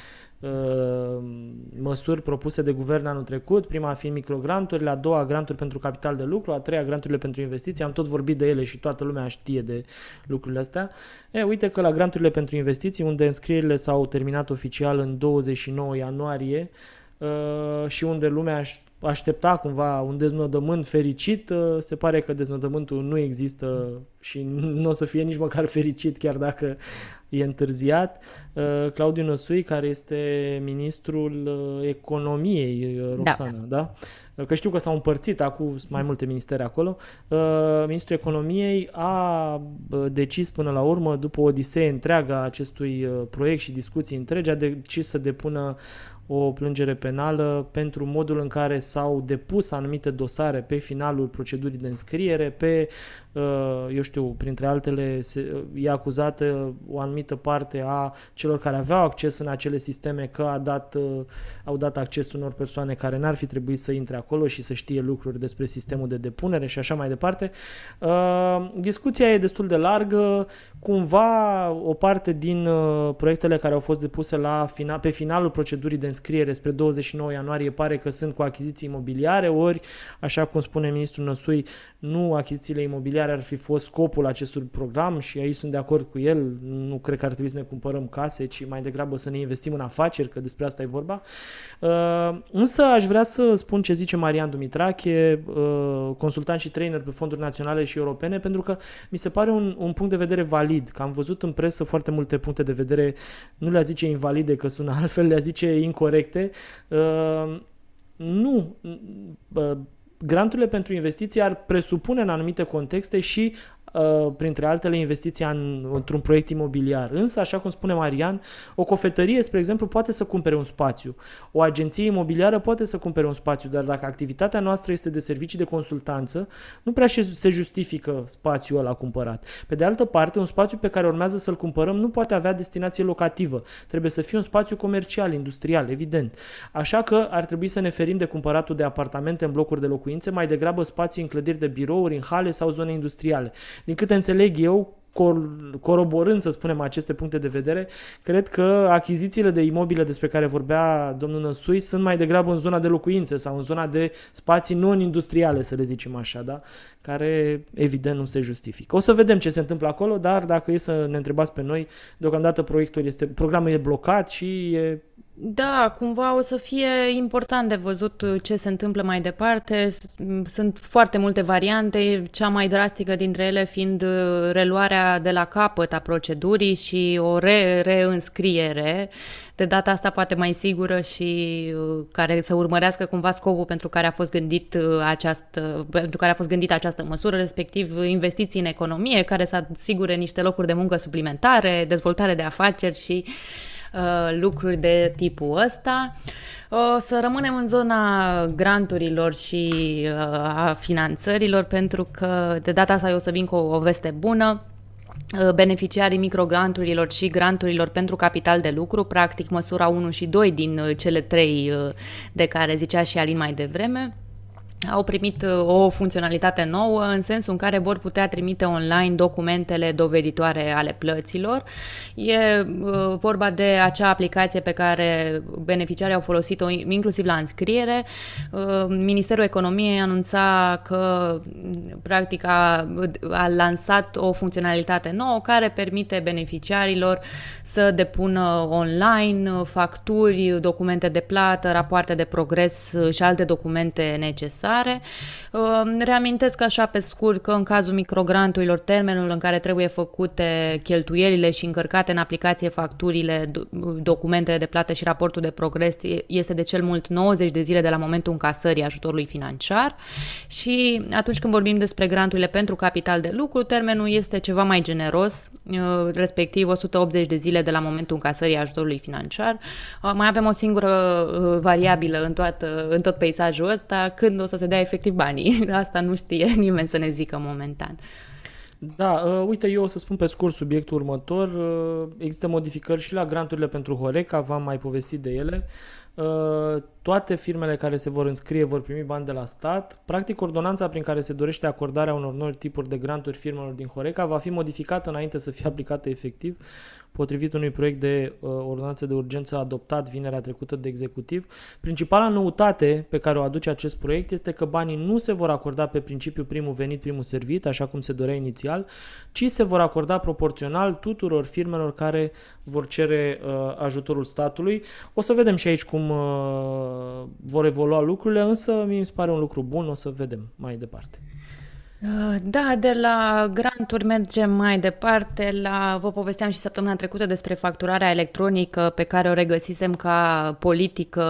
măsuri propuse de guvern anul trecut, prima fiind microgranturile, a doua granturi pentru capital de lucru, a treia granturile pentru investiții, am tot vorbit de ele și toată lumea știe de lucrurile astea. E, uite că la granturile pentru investiții, unde înscrierile s-au terminat oficial în 29 ianuarie uh, și unde lumea aștepta cumva un deznodământ fericit, uh, se pare că deznodământul nu există și nu o să fie nici măcar fericit chiar dacă e întârziat. Uh, Claudiu Năsui, care este ministrul uh, economiei, Roxana, da? da? Că știu că s-au împărțit acum mai multe ministere acolo. Ministrul economiei a decis până la urmă, după o odisee întreagă a acestui proiect și discuții întregi, a decis să depună o plângere penală pentru modul în care s-au depus anumite dosare pe finalul procedurii de înscriere, pe, uh, eu știu, printre altele, e acuzată o anumită parte a celor care aveau acces în acele sisteme că a dat, uh, au dat acces unor persoane care n-ar fi trebuit să intre acolo și să știe lucruri despre sistemul de depunere și așa mai departe. Uh, discuția e destul de largă, cumva o parte din uh, proiectele care au fost depuse la final, pe finalul procedurii de înscriere spre 29 ianuarie pare că sunt cu achiziții imobiliare, ori, așa cum spune ministrul Năsui, nu achizițiile imobiliare ar fi fost scopul acestui program și aici sunt de acord cu el, nu cred că ar trebui să ne cumpărăm case, ci mai degrabă să ne investim în afaceri, că despre asta e vorba. Uh, însă aș vrea să spun ce zice Marian Dumitrache, uh, consultant și trainer pe fonduri naționale și europene, pentru că mi se pare un, un punct de vedere valid, că am văzut în presă foarte multe puncte de vedere, nu le-a zice invalide, că sună (laughs) altfel, le-a zice incorrecte. Uh, nu, granturile pentru investiții ar presupune în anumite contexte și Uh, printre altele, investiția în, într-un proiect imobiliar. Însă, așa cum spune Marian, o cofetărie, spre exemplu, poate să cumpere un spațiu. O agenție imobiliară poate să cumpere un spațiu, dar dacă activitatea noastră este de servicii de consultanță, nu prea se justifică spațiul ăla cumpărat. Pe de altă parte, un spațiu pe care urmează să-l cumpărăm nu poate avea destinație locativă. Trebuie să fie un spațiu comercial, industrial, evident. Așa că ar trebui să ne ferim de cumpăratul de apartamente în blocuri de locuințe, mai degrabă spații în clădiri de birouri, în hale sau zone industriale. Din câte înțeleg eu, coroborând, să spunem, aceste puncte de vedere, cred că achizițiile de imobile despre care vorbea domnul Năsui sunt mai degrabă în zona de locuințe sau în zona de spații non-industriale, să le zicem așa, da? care evident nu se justifică. O să vedem ce se întâmplă acolo, dar dacă e să ne întrebați pe noi, deocamdată proiectul este, programul e blocat și e da, cumva o să fie important de văzut ce se întâmplă mai departe. Sunt foarte multe variante, cea mai drastică dintre ele fiind uh, reluarea de la capăt a procedurii și o re- reînscriere, de data asta poate mai sigură și uh, care să urmărească cumva scopul pentru care a fost gândit uh, această, pentru care a fost gândită această măsură, respectiv investiții în economie, care să asigure niște locuri de muncă suplimentare, dezvoltare de afaceri și Uh, lucruri de tipul ăsta. O să rămânem în zona granturilor și uh, a finanțărilor pentru că de data asta eu o să vin cu o, o veste bună uh, beneficiarii microgranturilor și granturilor pentru capital de lucru, practic măsura 1 și 2 din cele trei de care zicea și Alin mai devreme, au primit uh, o funcționalitate nouă în sensul în care vor putea trimite online documentele doveditoare ale plăților. E uh, vorba de acea aplicație pe care beneficiarii au folosit-o inclusiv la înscriere. Uh, Ministerul Economiei anunța că practic a, a lansat o funcționalitate nouă care permite beneficiarilor să depună online facturi, documente de plată, rapoarte de progres și alte documente necesare necesare. Reamintesc așa pe scurt că în cazul microgranturilor, termenul în care trebuie făcute cheltuielile și încărcate în aplicație facturile, documentele de plată și raportul de progres este de cel mult 90 de zile de la momentul încasării ajutorului financiar și atunci când vorbim despre granturile pentru capital de lucru, termenul este ceva mai generos, respectiv 180 de zile de la momentul încasării ajutorului financiar. Mai avem o singură variabilă în, toată, în tot peisajul ăsta, când o să se dea efectiv banii. (laughs) Asta nu știe (laughs) nimeni să ne zică momentan. Da, uh, uite, eu o să spun pe scurt subiectul următor. Uh, există modificări și la granturile pentru Horeca, v-am mai povestit de ele. Uh, toate firmele care se vor înscrie vor primi bani de la stat. Practic, ordonanța prin care se dorește acordarea unor noi tipuri de granturi firmelor din Horeca va fi modificată înainte să fie aplicată efectiv potrivit unui proiect de uh, ordonanță de urgență adoptat vinerea trecută de executiv. Principala noutate pe care o aduce acest proiect este că banii nu se vor acorda pe principiu primul venit, primul servit, așa cum se dorea inițial, ci se vor acorda proporțional tuturor firmelor care vor cere uh, ajutorul statului. O să vedem și aici cum uh, vor evolua lucrurile, însă mi se pare un lucru bun, o să vedem mai departe. Uh, da, de la granturi mergem mai departe la, vă povesteam și săptămâna trecută despre facturarea electronică pe care o regăsisem ca politică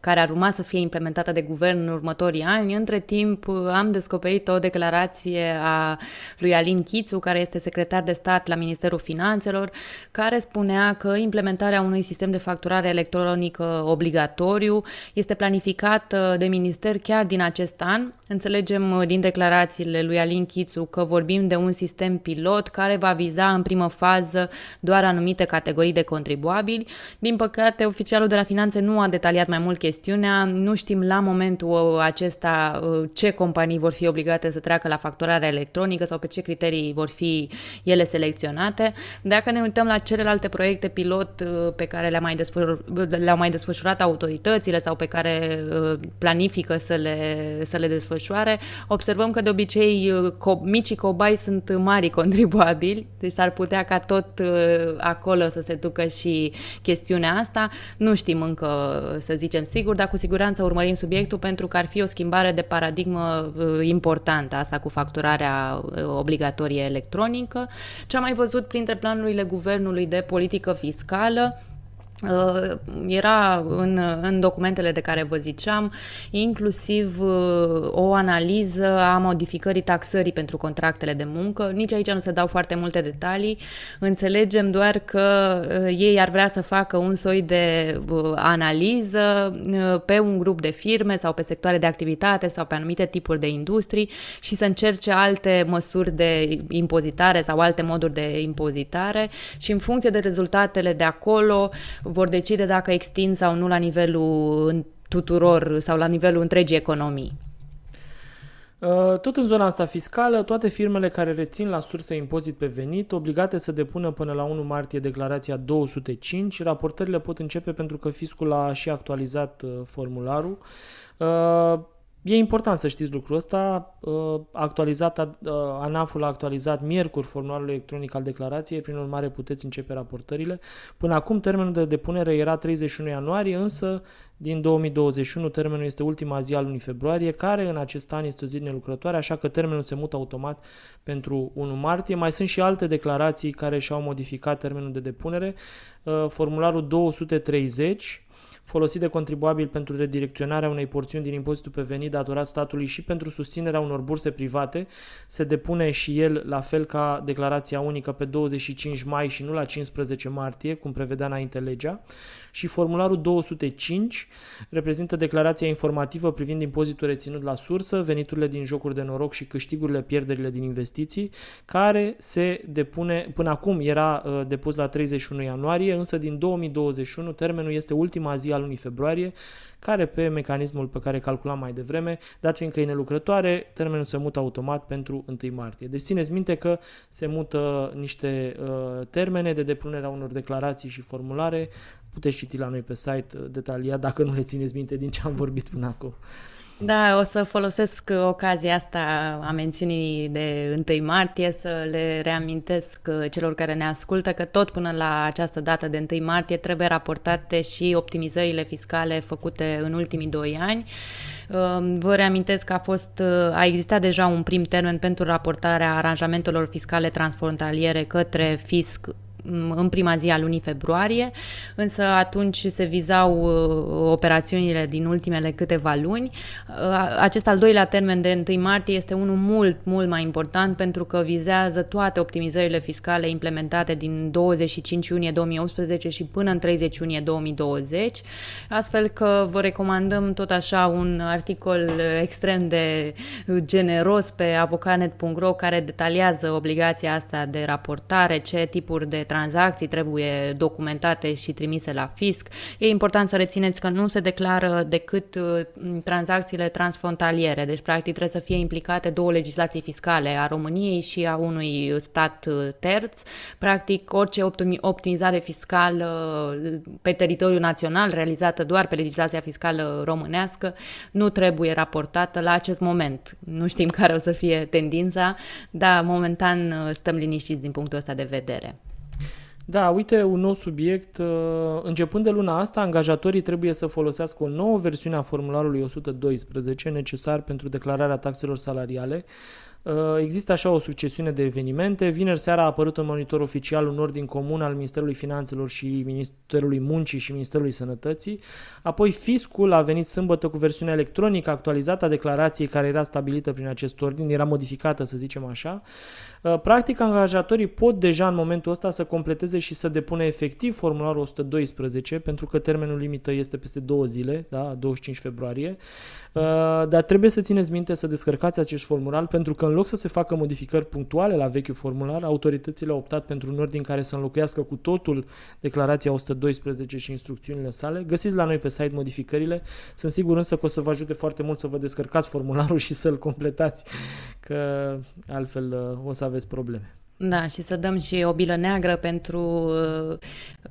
care ar urma să fie implementată de guvern în următorii ani. Între timp am descoperit o declarație a lui Alin Chițu, care este secretar de stat la Ministerul Finanțelor, care spunea că implementarea unui sistem de facturare electronică obligatoriu este planificată de minister chiar din acest an. Înțelegem din declarație declarațiile lui Alin Chițu că vorbim de un sistem pilot care va viza în primă fază doar anumite categorii de contribuabili. Din păcate, oficialul de la finanțe nu a detaliat mai mult chestiunea. Nu știm la momentul acesta uh, ce companii vor fi obligate să treacă la facturarea electronică sau pe ce criterii vor fi ele selecționate. Dacă ne uităm la celelalte proiecte pilot uh, pe care le-au mai, desfășurat, le mai desfășurat autoritățile sau pe care uh, planifică să le, să le desfășoare, observăm că de obicei co- micii cobai sunt mari contribuabili, deci s-ar putea ca tot acolo să se ducă și chestiunea asta. Nu știm încă, să zicem sigur, dar cu siguranță urmărim subiectul pentru că ar fi o schimbare de paradigmă importantă, asta cu facturarea obligatorie electronică. Ce am mai văzut printre planurile guvernului de politică fiscală, Uh, era în, în documentele de care vă ziceam inclusiv uh, o analiză a modificării taxării pentru contractele de muncă. Nici aici nu se dau foarte multe detalii. Înțelegem doar că uh, ei ar vrea să facă un soi de analiză pe un grup de firme sau pe sectoare de activitate sau pe anumite tipuri de industrii și să încerce alte măsuri de impozitare sau alte moduri de impozitare și în funcție de rezultatele de acolo vor decide dacă extind sau nu la nivelul tuturor sau la nivelul întregii economii. Uh, tot în zona asta fiscală, toate firmele care rețin la sursă impozit pe venit, obligate să depună până la 1 martie declarația 205, raportările pot începe pentru că fiscul a și actualizat uh, formularul. Uh, E important să știți lucrul ăsta. Uh, actualizat, uh, ANAF-ul a actualizat miercuri formularul electronic al declarației, prin urmare puteți începe raportările. Până acum termenul de depunere era 31 ianuarie, însă din 2021 termenul este ultima zi al lunii februarie, care în acest an este o zi nelucrătoare, așa că termenul se mută automat pentru 1 martie. Mai sunt și alte declarații care și-au modificat termenul de depunere. Uh, formularul 230 folosit de contribuabil pentru redirecționarea unei porțiuni din impozitul pe venit datorat statului și pentru susținerea unor burse private, se depune și el la fel ca declarația unică pe 25 mai și nu la 15 martie, cum prevedea înainte legea și formularul 205 reprezintă declarația informativă privind impozitul reținut la sursă, veniturile din jocuri de noroc și câștigurile, pierderile din investiții, care se depune, până acum era uh, depus la 31 ianuarie, însă din 2021 termenul este ultima zi al lunii februarie, care pe mecanismul pe care calculam mai devreme, dat fiindcă e nelucrătoare, termenul se mută automat pentru 1 martie. Deci țineți minte că se mută niște uh, termene de depunere a unor declarații și formulare puteți citi la noi pe site uh, detaliat dacă nu le țineți minte din ce am vorbit până acum. Da, o să folosesc ocazia asta a mențiunii de 1 martie să le reamintesc uh, celor care ne ascultă că tot până la această dată de 1 martie trebuie raportate și optimizările fiscale făcute în ultimii doi ani. Um, vă reamintesc că a fost uh, a existat deja un prim termen pentru raportarea aranjamentelor fiscale transfrontaliere către fisc în prima zi a lunii februarie, însă atunci se vizau uh, operațiunile din ultimele câteva luni. Uh, acest al doilea termen de 1 martie este unul mult, mult mai important pentru că vizează toate optimizările fiscale implementate din 25 iunie 2018 și până în 30 iunie 2020, astfel că vă recomandăm tot așa un articol extrem de generos pe avocanet.ro care detaliază obligația asta de raportare, ce tipuri de tranzacții trebuie documentate și trimise la fisc. E important să rețineți că nu se declară decât uh, tranzacțiile transfrontaliere, deci practic trebuie să fie implicate două legislații fiscale, a României și a unui stat uh, terț. Practic orice optimizare fiscală uh, pe teritoriul național realizată doar pe legislația fiscală românească nu trebuie raportată la acest moment. Nu știm care o să fie tendința, dar momentan stăm liniștiți din punctul ăsta de vedere. Da, uite, un nou subiect. Uh, începând de luna asta, angajatorii trebuie să folosească o nouă versiune a formularului 112 necesar pentru declararea taxelor salariale. Uh, există așa o succesiune de evenimente. Vineri seara a apărut în monitor oficial un ordin comun al Ministerului Finanțelor și Ministerului Muncii și Ministerului Sănătății. Apoi fiscul a venit sâmbătă cu versiunea electronică actualizată a declarației care era stabilită prin acest ordin, era modificată să zicem așa. Uh, practic, angajatorii pot deja în momentul ăsta să completeze și să depună efectiv formularul 112, pentru că termenul limită este peste două zile, da, 25 februarie. Uh, dar trebuie să țineți minte să descărcați acest formular, pentru că în loc să se facă modificări punctuale la vechiul formular, autoritățile au optat pentru un ordin care să înlocuiască cu totul declarația 112 și instrucțiunile sale. Găsiți la noi pe site modificările. Sunt sigur însă că o să vă ajute foarte mult să vă descărcați formularul (laughs) și să-l completați, că altfel uh, o să aveți probleme. Da, și să dăm și o bilă neagră pentru uh,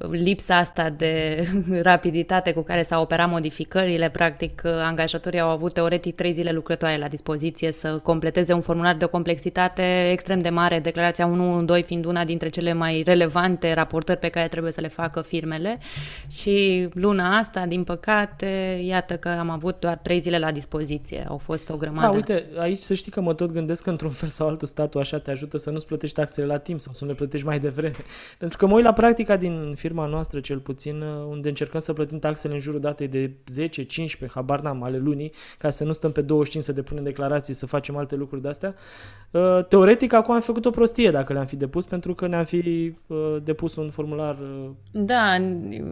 lipsa asta de (laughs) rapiditate cu care s-au operat modificările. Practic, uh, angajatorii au avut teoretic trei zile lucrătoare la dispoziție să completeze un formular de o complexitate extrem de mare, declarația 112 fiind una dintre cele mai relevante raportări pe care trebuie să le facă firmele. Și luna asta, din păcate, iată că am avut doar trei zile la dispoziție. Au fost o grămadă. Da, uite, aici să știi că mă tot gândesc că într-un fel sau altul statul așa te ajută să nu-ți plătești taxe taxele la timp sau să nu le plătești mai devreme. (laughs) Pentru că mă uit la practica din firma noastră, cel puțin, uh, unde încercăm să plătim taxele în jurul datei de 10, 15, habar n-am, ale lunii, ca să nu stăm pe 25 să depunem declarații, să facem alte lucruri de-astea. Uh, teoretic, acum am făcut o prostie dacă le-am fi depus, pentru că ne-am fi uh, depus un formular Da,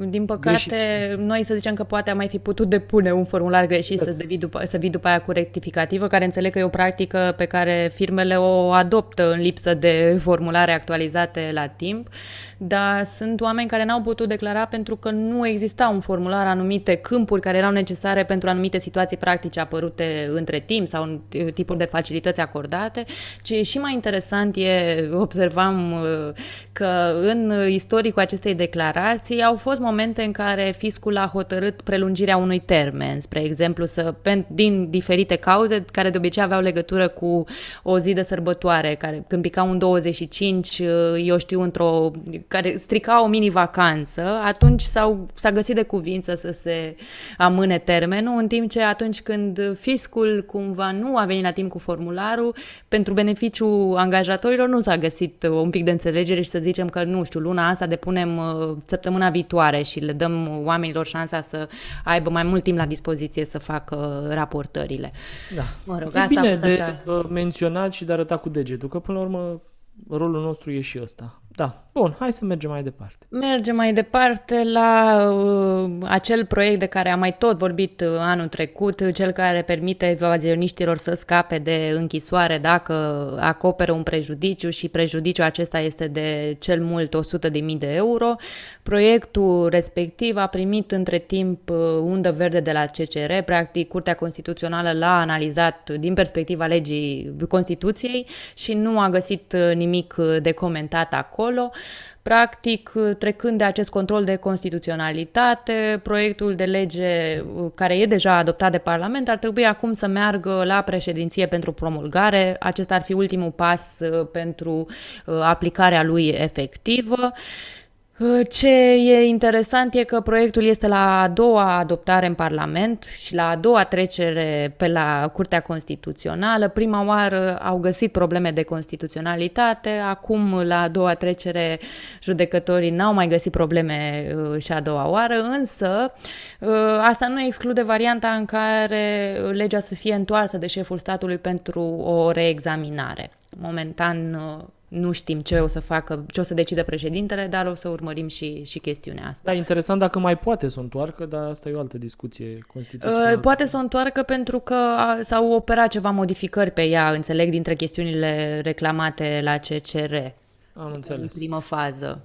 din păcate, greșit. noi să zicem că poate am mai fi putut depune un formular greșit, să, vii după, să vii după aia cu rectificativă, care înțeleg că e o practică pe care firmele o adoptă în lipsă de formulare formulare actualizate la timp, dar sunt oameni care n-au putut declara pentru că nu exista un formular, anumite câmpuri care erau necesare pentru anumite situații practice apărute între timp sau tipuri de facilități acordate. Ce e și mai interesant e, observam uh, că în istoricul acestei declarații au fost momente în care fiscul a hotărât prelungirea unui termen, spre exemplu, să, din diferite cauze care de obicei aveau legătură cu o zi de sărbătoare, care când pica un 25, uh, eu știu, într-o care strica o mini-vacanță, atunci s-au, s-a găsit de cuvință să se amâne termenul, în timp ce atunci când fiscul cumva nu a venit la timp cu formularul, pentru beneficiul angajatorilor nu s-a găsit un pic de înțelegere și să zicem că, nu știu, luna asta depunem uh, săptămâna viitoare și le dăm oamenilor șansa să aibă mai mult timp la dispoziție să facă raportările. Da. Mă rog, e asta bine a fost așa. de menționat și de arătat cu degetul, că până la urmă rolul nostru e și ăsta. Da, bun, hai să mergem mai departe. Mergem mai departe la uh, acel proiect de care am mai tot vorbit uh, anul trecut, cel care permite evazioniștilor să scape de închisoare dacă acoperă un prejudiciu și prejudiciul acesta este de cel mult 100.000 de euro. Proiectul respectiv a primit între timp uh, undă verde de la CCR, practic Curtea Constituțională l-a analizat din perspectiva legii Constituției și nu a găsit uh, nimic de comentat acolo acolo. Practic, trecând de acest control de constituționalitate, proiectul de lege uh, care e deja adoptat de Parlament ar trebui acum să meargă la președinție pentru promulgare. Acesta ar fi ultimul pas uh, pentru uh, aplicarea lui efectivă. Uh, ce e interesant e că proiectul este la a doua adoptare în Parlament și la a doua trecere pe la Curtea Constituțională. Prima oară au găsit probleme de constituționalitate, acum la a doua trecere judecătorii n-au mai găsit probleme uh, și a doua oară, însă uh, asta nu exclude varianta în care legea să fie întoarsă de șeful statului pentru o reexaminare. Momentan nu știm ce o să facă, ce o să decide președintele, dar o să urmărim și, și chestiunea asta. Da, interesant dacă mai poate să o întoarcă, dar asta e o altă discuție constituțională. Uh, poate să o întoarcă pentru că s-au operat ceva modificări pe ea, înțeleg, dintre chestiunile reclamate la CCR. Am înțeles. În primă fază.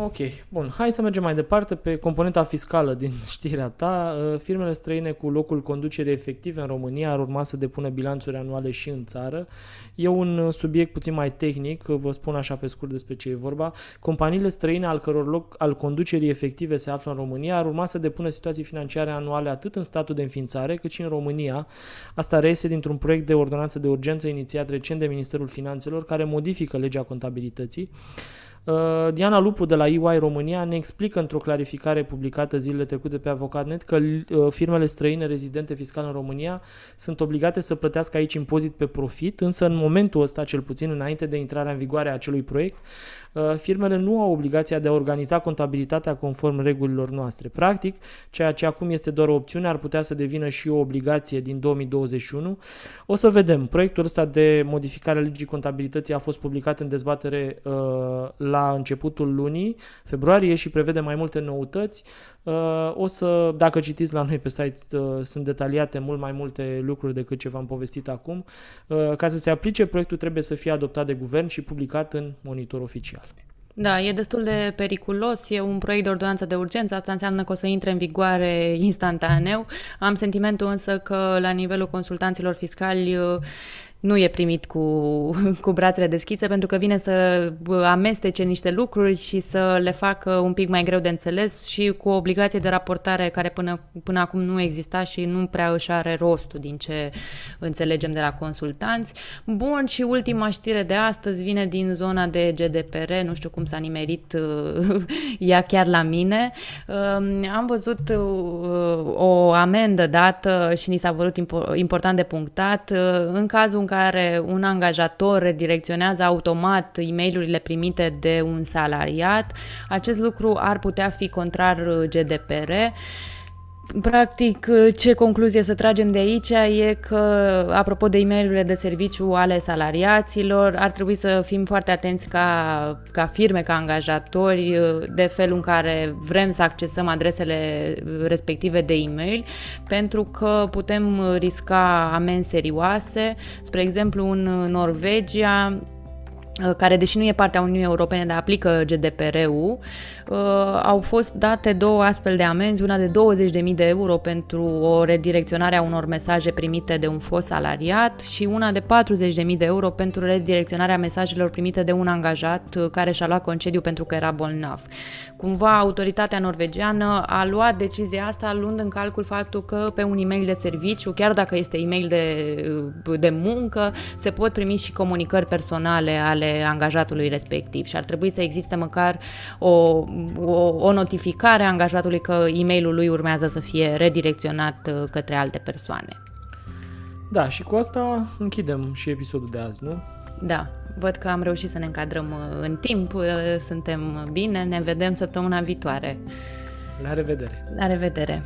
Ok, bun. Hai să mergem mai departe pe componenta fiscală din (laughs) știrea ta. Uh, firmele străine cu locul conducerii efective în România ar urma să depună bilanțuri anuale și în țară. E un uh, subiect puțin mai tehnic, uh, vă spun așa pe scurt despre ce e vorba. Companiile străine al căror loc al conducerii efective se află în România ar urma să depună situații financiare anuale atât în statul de înființare cât și în România. Asta reiese dintr-un proiect de ordonanță de urgență inițiat recent de Ministerul Finanțelor care modifică legea contabilității. Uh, Diana Lupu de la EY România ne explică într-o clarificare publicată zilele trecute pe Avocatnet că uh, firmele străine rezidente fiscal în România sunt obligate să plătească aici impozit pe profit, însă în momentul ăsta, cel puțin înainte de intrarea în vigoare a acelui proiect, uh, firmele nu au obligația de a organiza contabilitatea conform regulilor noastre. Practic, ceea ce acum este doar o opțiune ar putea să devină și o obligație din 2021. O să vedem. Proiectul ăsta de modificare a legii contabilității a fost publicat în dezbatere uh, la la începutul lunii februarie și prevede mai multe noutăți. Uh, o să, dacă citiți la noi pe site, uh, sunt detaliate mult mai multe lucruri decât ce v-am povestit acum. Uh, ca să se aplice, proiectul trebuie să fie adoptat de guvern și publicat în monitor oficial. Da, e destul de periculos, e un proiect de ordonanță de urgență, asta înseamnă că o să intre în vigoare instantaneu. Am sentimentul însă că la nivelul consultanților fiscali nu e primit cu, (laughs) cu brațele deschise pentru că vine să amestece niște lucruri și să le facă un pic mai greu de înțeles și cu o obligație de raportare care până, până acum nu exista și nu prea își are rostul din ce înțelegem de la consultanți. Bun, și ultima știre de astăzi vine din zona de GDPR, nu știu cum s-a nimerit (laughs) ea chiar la mine. Um, am văzut uh, o amendă dată și ni s-a vărut important de punctat uh, în cazul care un angajator redirecționează automat e mail primite de un salariat, acest lucru ar putea fi contrar GDPR. Practic, ce concluzie să tragem de aici e că, apropo de e mail de serviciu ale salariaților, ar trebui să fim foarte atenți ca, ca firme, ca angajatori, de felul în care vrem să accesăm adresele respective de e-mail, pentru că putem risca amenzi serioase. Spre exemplu, în Norvegia, Uh, care, deși nu e partea Uniunii Europene, dar aplică GDPR-ul, uh, au fost date două astfel de amenzi, una de 20.000 de euro pentru o redirecționare a unor mesaje primite de un fost salariat și una de 40.000 de euro pentru redirecționarea mesajelor primite de un angajat uh, care și-a luat concediu pentru că era bolnav. Cumva autoritatea norvegiană a luat decizia asta luând în calcul faptul că pe un e-mail de serviciu, chiar dacă este e-mail de, de muncă, se pot primi și comunicări personale ale angajatului respectiv și ar trebui să existe măcar o, o, o notificare a angajatului că e mailul lui urmează să fie redirecționat uh, către alte persoane. Da, și cu asta închidem și episodul de azi, nu? Da, văd că am reușit să ne încadrăm uh, în timp, uh, suntem bine, ne vedem săptămâna viitoare. La revedere! La revedere!